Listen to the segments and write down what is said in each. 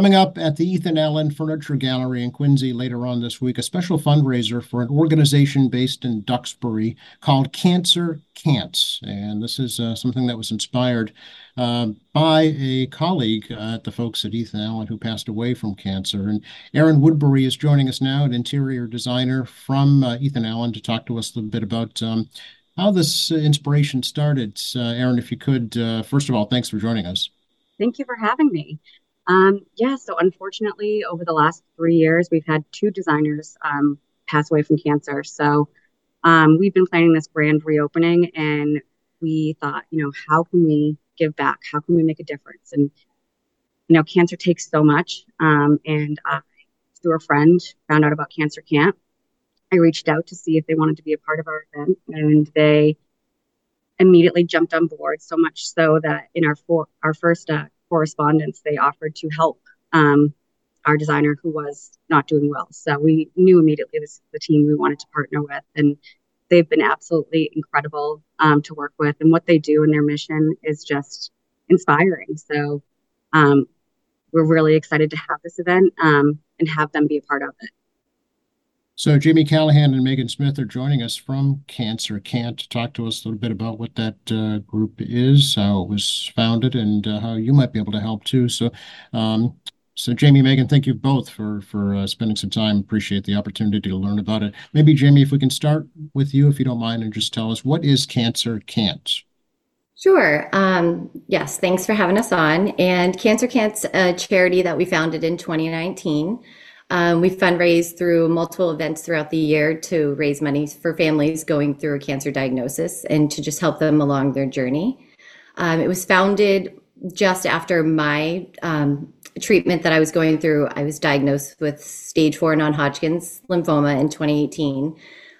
Coming up at the Ethan Allen Furniture Gallery in Quincy later on this week, a special fundraiser for an organization based in Duxbury called Cancer Can'ts. And this is uh, something that was inspired uh, by a colleague uh, at the folks at Ethan Allen who passed away from cancer. And Erin Woodbury is joining us now, an interior designer from uh, Ethan Allen, to talk to us a little bit about um, how this uh, inspiration started. Uh, Erin, if you could, first of all, thanks for joining us. Thank you for having me. Um, yeah, so unfortunately, over the last three years, we've had two designers um, pass away from cancer. So um, we've been planning this grand reopening, and we thought, you know, how can we give back? How can we make a difference? And you know, cancer takes so much. Um, and I, through a friend, found out about Cancer Can't. I reached out to see if they wanted to be a part of our event, and they immediately jumped on board. So much so that in our for, our first uh, correspondence, they offered to help um, our designer who was not doing well. So we knew immediately this is the team we wanted to partner with, and they've been absolutely incredible um, to work with. And what they do and their mission is just inspiring. So um, we're really excited to have this event um, and have them be a part of it. So Jamie Callahan and Meghan Smith are joining us from Cancer Can't to talk to us a little bit about what that uh, group is, how it was founded, and uh, how you might be able to help too. So, um, so Jamie, Meghan, thank you both for for uh, spending some time. Appreciate the opportunity to learn about it. Maybe Jamie, if we can start with you, if you don't mind, and just tell us what is Cancer Can't. Sure. Um, yes, thanks for having us on. And Cancer Can't's a charity that we founded in 2019. Um, we fundraise through multiple events throughout the year to raise money for families going through a cancer diagnosis and to just help them along their journey. Um, it was founded just after my um, treatment that I was going through. I was diagnosed with stage four non Hodgkin's lymphoma in 2018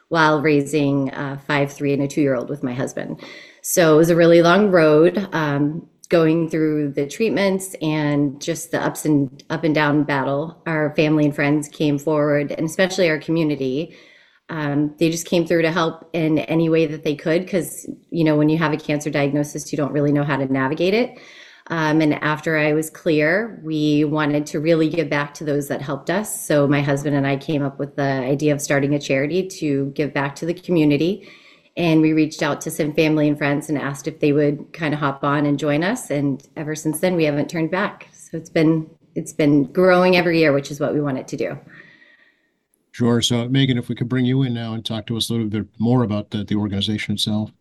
while raising a five, three, and a two year old with my husband. So it was a really long road. Um, going through the treatments and just the ups and up and down battle, our family and friends came forward, and especially our community. Um, they just came through to help in any way that they could because you know when you have a cancer diagnosis you don't really know how to navigate it. Um, and after i was clear we wanted to really give back to those that helped us. So my husband and i came up with the idea of starting a charity to give back to the community and we reached out to some family and friends and asked if they would kind of hop on and join us. And ever since then we haven't turned back. So it's been it's been growing every year which is what we want it to do. Sure. So Meghan if we could bring you in now and talk to us a little bit more about the, the organization itself.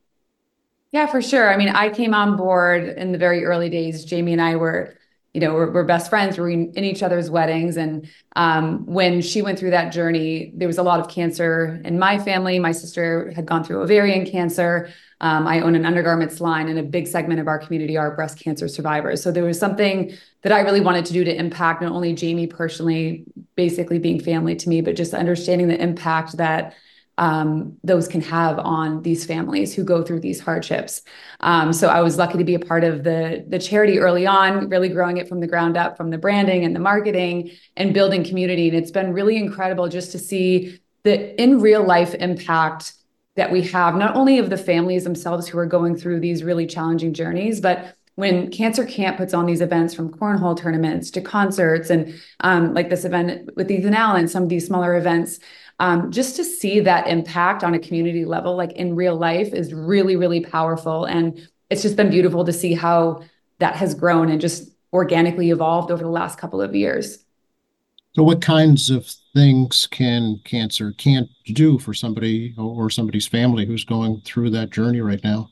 Yeah for sure. I mean i came on board in the very early days. Jamie and i were you know, we're, we're best friends. We're in, in, each other's weddings. And um, when she went through that journey, there was a lot of cancer in my family. My sister had gone through ovarian cancer. Um, I own an undergarments line, and a big segment of our community are breast cancer survivors. So there was something that I really wanted to do to impact not only Jamie personally, basically being family to me, but just understanding the impact that um, those can have on these families who go through these hardships. Um, so I was lucky to be a part of the the charity early on, really growing it from the ground up, from the branding and the marketing and building community. And it's been really incredible just to see the in real life impact that we have, not only of the families themselves who are going through these really challenging journeys, but when Cancer Can't puts on these events from cornhole tournaments to concerts and um, like this event with Ethan Allen, some of these smaller events, um, just to see that impact on a community level, like in real life, is really, really powerful. And it's just been beautiful to see how that has grown and just organically evolved over the last couple of years. So, what kinds of things can cancer can't do for somebody or somebody's family who's going through that journey right now?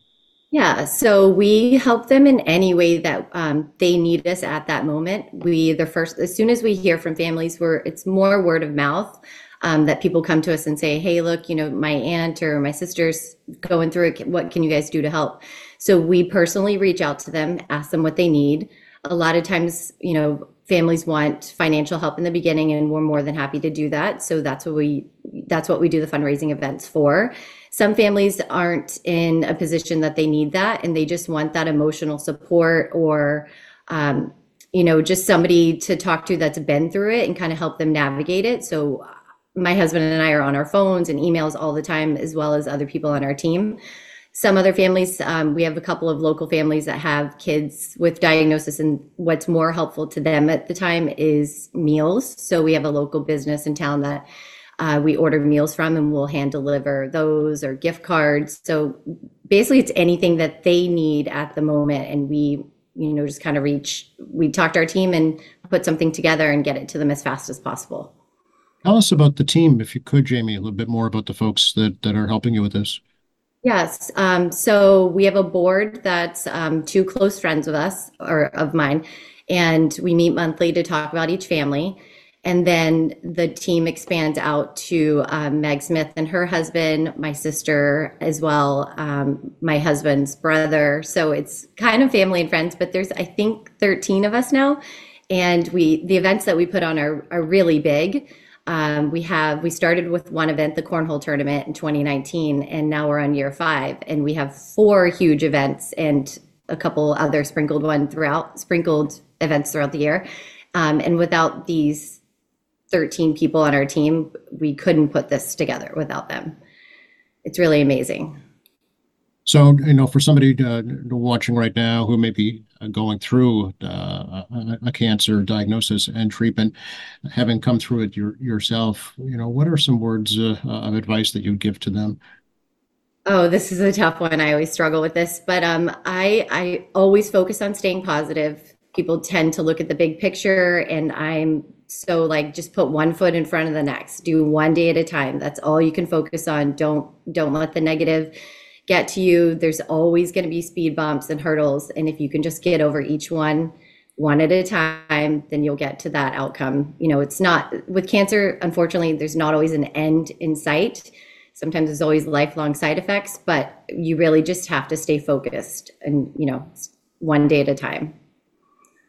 Yeah, so we help them in any way that um, they need us at that moment. We the first as soon as we hear from families, where it's more word of mouth um, that people come to us and say, hey, look, you know, my aunt or my sister's going through it. What can you guys do to help? So we personally reach out to them, ask them what they need. A lot of times, you know, families want financial help in the beginning and we're more than happy to do that. So that's what we that's what we do the fundraising events for. Some families aren't in a position that they need that and they just want that emotional support or um, you know, just somebody to talk to that's been through it and kind of help them navigate it. So my husband and I are on our phones and emails all the time, as well as other people on our team. some other families, um, we have a couple of local families that have kids with diagnosis, and what's more helpful to them at the time is meals. So we have a local business in town that uh, we order meals from, and we'll hand deliver those or gift cards. So basically, it's anything that they need at the moment, and we, you know, just kind of reach. We talk to our team and put something together and get it to them as fast as possible. Tell us about the team, if you could, Jamie, a little bit more about the folks that that are helping you with this. Yes. Um, so we have a board that's um, two close friends of us or of mine, and we meet monthly to talk about each family. And then the team expands out to um, Meg Smith and her husband, my sister as well, um, my husband's brother. So it's kind of family and friends, but there's I think 13 of us now, and we the events that we put on are are really big. Um, we have we started with one event, the cornhole tournament in 2019, and now we're on year five, and we have four huge events and a couple other sprinkled one throughout sprinkled events throughout the year. Um, and without these 13 people on our team, we couldn't put this together without them. It's really amazing. So, you know, for somebody uh, watching right now who may be uh, going through uh, a, a, cancer diagnosis and treatment, having come through it your, yourself, you know, what are some words uh, of advice that you'd give to them? Oh, this is a tough one. I always struggle with this, but um, I I always focus on staying positive. People tend to look at the big picture, and I'm so like just put one foot in front of the next. Do one day at a time. That's all you can focus on. Don't don't let the negative get to you. There's always going to be speed bumps and hurdles. And if you can just get over each one, one at a time, then you'll get to that outcome. You know, it's not with cancer, unfortunately, there's not always an end in sight. Sometimes there's always lifelong side effects, but you really just have to stay focused and, you know, one day at a time.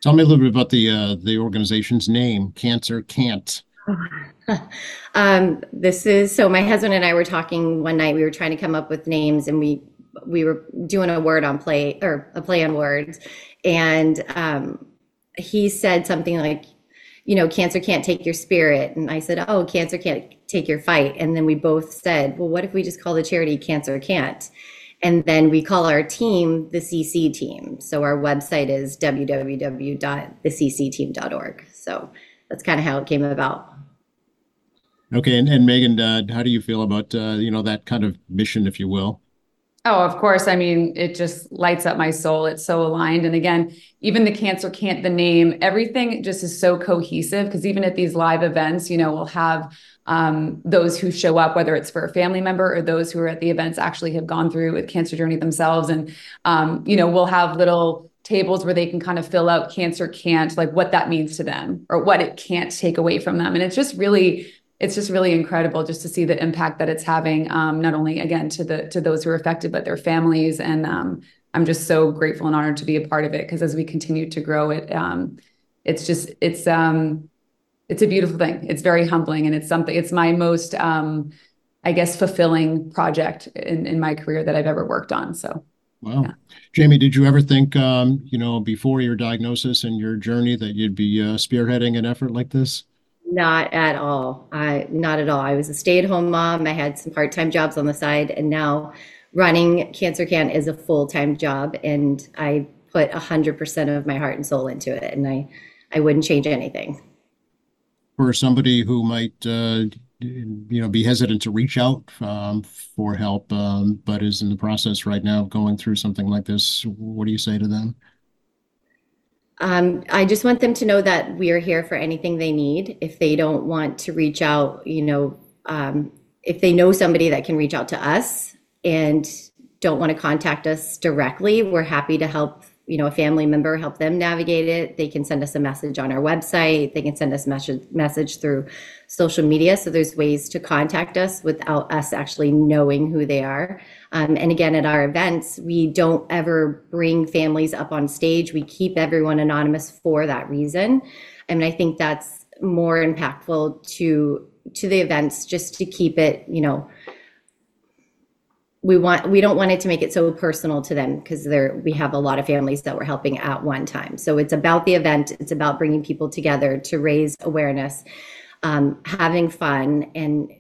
Tell me a little bit about the uh, the organization's name, Cancer Can't. um, this is so my husband and I were talking one night. We were trying to come up with names, and we we were doing a word on play or a play on words, and um, he said something like, "You know, cancer can't take your spirit," and I said, "Oh, cancer can't take your fight." And then we both said, "Well, what if we just call the charity Cancer Can't?" And then we call our team the CC team. So our website is www.theccteam.org. So that's kind of how it came about. Okay, and, and Meghan, uh, how do you feel about uh, you know that kind of mission, if you will? Oh, of course. I mean, it just lights up my soul. It's so aligned. And again, even the cancer can't the name, everything just is so cohesive because even at these live events, you know, we'll have um, those who show up, whether it's for a family member or those who are at the events actually have gone through a cancer journey themselves. And, um, you know, we'll have little tables where they can kind of fill out cancer can't, like what that means to them or what it can't take away from them. And it's just really it's just really incredible just to see the impact that it's having um, not only again to the to those who are affected but their families and um, i'm just so grateful and honored to be a part of it because as we continue to grow it um, it's just it's um it's a beautiful thing it's very humbling and it's something it's my most um i guess fulfilling project in in my career that i've ever worked on so Wow. Yeah. Jamie, did you ever think, um, you know, before your diagnosis and your journey that you'd be uh, spearheading an effort like this? Not at all. I not at all. I was a stay-at-home mom. I had some part-time jobs on the side, and now running Cancer Can is a full-time job, and I put hundred percent of my heart and soul into it, and I I wouldn't change anything. For somebody who might uh, you know be hesitant to reach out um, for help, um, but is in the process right now of going through something like this, what do you say to them? Um, I just want them to know that we are here for anything they need. If they don't want to reach out, you know, um, if they know somebody that can reach out to us and don't want to contact us directly, we're happy to help you know a family member help them navigate it. They can send us a message on our website. They can send us message message through social media. So there's ways to contact us without us actually knowing who they are. Um, and again at our events we don't ever bring families up on stage. We keep everyone anonymous for that reason. I mean, i think that's more impactful to to the events just to keep it you know we want we don't want it to make it so personal to them because there we have a lot of families that we're helping at one time so it's about the event it's about bringing people together to raise awareness um, having fun and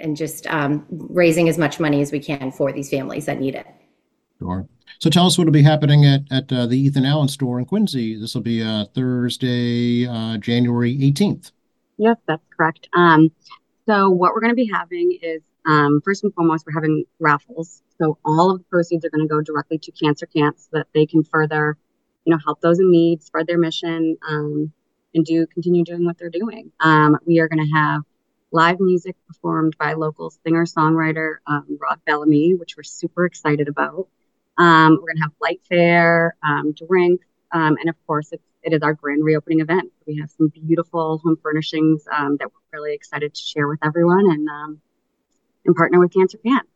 and just um, raising as much money as we can for these families that need it Sure. So tell us what'll be happening at at uh, the Ethan Allen store in Quincy. This will be uh, Thursday, uh, January 18th. Yes, that's correct. Um, so what we're going to be having is um, first and foremost, we're having raffles. So all of the proceeds are going to go directly to Cancer Can't so that they can further, you know, help those in need, spread their mission, um, and do continue doing what they're doing. Um, we are going to have live music performed by local singer songwriter um, Rob Bellamy, which we're super excited about. Um, we're going to have light fare, um, drinks, um, and of course, it's, it is our grand reopening event. We have some beautiful home furnishings that we're really excited to share with everyone and and partner with Cancer Can't.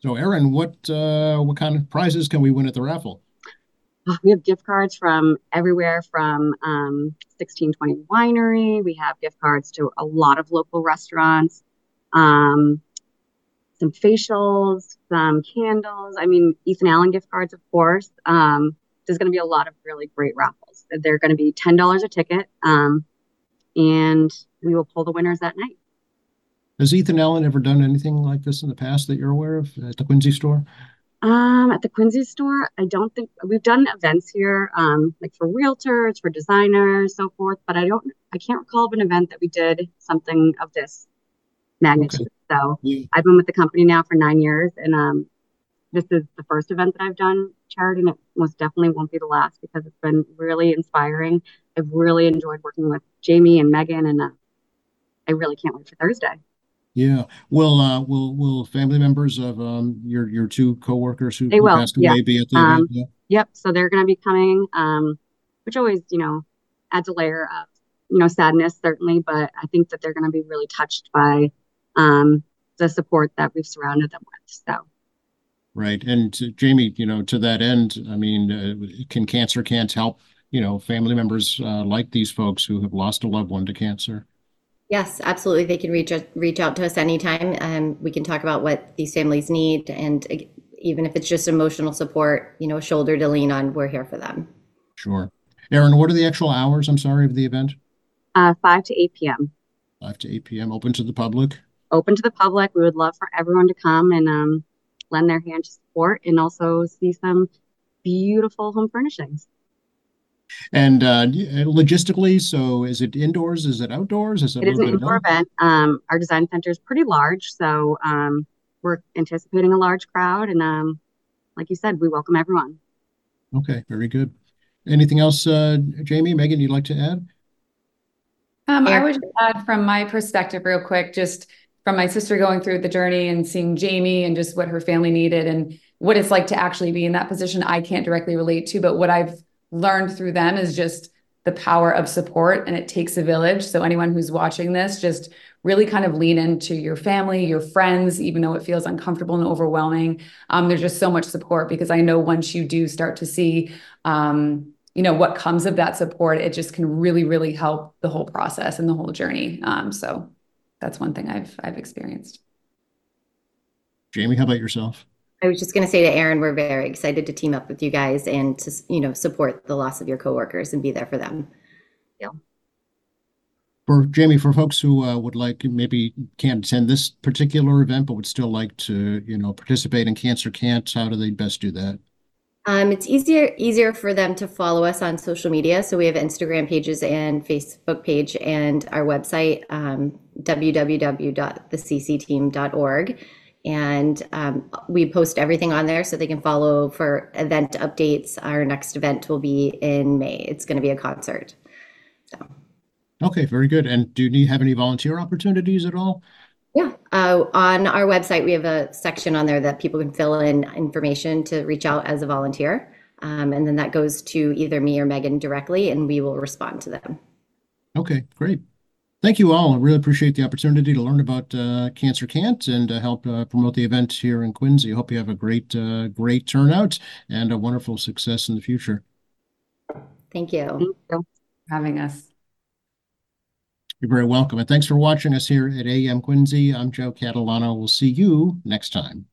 So, Erin, what uh, what kind of prizes can we win at the raffle? Uh, we have gift cards from everywhere from um, 1620 Winery. We have gift cards to a lot of local restaurants. Um, some facials, some candles. I mean, Ethan Allen gift cards, of course. Um, there's going to be a lot of really great raffles. They're going to be $10 a ticket, um, and we will pull the winners that night. Has Ethan Allen ever done anything like this in the past that you're aware of at the Quincy store? Um, at the Quincy store, I don't think we've done events here, um, like for realtors, for designers, so forth. But I don't, I can't recall of an event that we did something of this magnitude. Okay. So yeah. I've been with the company now for nine years, and um, this is the first event that I've done charity, and it most definitely won't be the last because it's been really inspiring. I've really enjoyed working with Jamie and Meghan, and uh, I really can't wait for Thursday. Yeah. Will uh will will family members of um your your two coworkers who, they who will. passed away yeah. be at the um, event? Yeah. Yep. So they're going to be coming, um, which always you know adds a layer of you know sadness certainly, but I think that they're going to be really touched by um the support that we've surrounded them with. So. Right. And to, Jamie, you know, to that end, I mean, uh, can Cancer Can't help, you know, family members uh, like these folks who have lost a loved one to cancer? Yes, absolutely. They can reach reach out to us anytime. and we can talk about what these families need, and even if it's just emotional support, you know, a shoulder to lean on, we're here for them. Sure. Erin, what are the actual hours? I'm sorry of the event. Uh, five to eight p.m. Five to eight p.m. Open to the public. Open to the public. We would love for everyone to come and um, lend their hand to support, and also see some beautiful home furnishings. And uh, logistically, so is it indoors? Is it outdoors? Is it, it is an indoor event. Um, our design center is pretty large, so um, we're anticipating a large crowd. And um, like you said, we welcome everyone. Okay, very good. Anything else, uh, Jamie, Meghan, you'd like to add? Um, I would add from my perspective, real quick, just from my sister going through the journey and seeing Jamie and just what her family needed and what it's like to actually be in that position. I can't directly relate to, but what I've learned through them is just the power of support and it takes a village. So anyone who's watching this, just really kind of lean into your family, your friends, even though it feels uncomfortable and overwhelming. Um, there's just so much support because I know once you do start to see, um, you know, what comes of that support, it just can really, really help the whole process and the whole journey. Um, so that's one thing I've I've experienced. Jamie, how about yourself? I was just going to say to Erin, we're very excited to team up with you guys and to, you know, support the loss of your coworkers and be there for them. Yeah. For Jamie, for folks who uh, would like, maybe can't attend this particular event, but would still like to, you know, participate in Cancer Can't, how do they best do that? Um, it's easier easier for them to follow us on social media. So we have Instagram pages and Facebook page and our website, um, www.theccteam.org and um, we post everything on there so they can follow for event updates. Our next event will be in May. It's going to be a concert. So. Okay, very good. And do you have any volunteer opportunities at all? Yeah, uh, on our website we have a section on there that people can fill in information to reach out as a volunteer, um, and then that goes to either me or Meghan directly, and we will respond to them. Okay, great. Thank you all. I really appreciate the opportunity to learn about uh, Cancer Can't and uh, help uh, promote the event here in Quincy. Hope you have a great, uh, great turnout and a wonderful success in the future. Thank you. Thank you for having us. You're very welcome. And thanks for watching us here at AM Quincy. I'm Joe Catalano. We'll see you next time.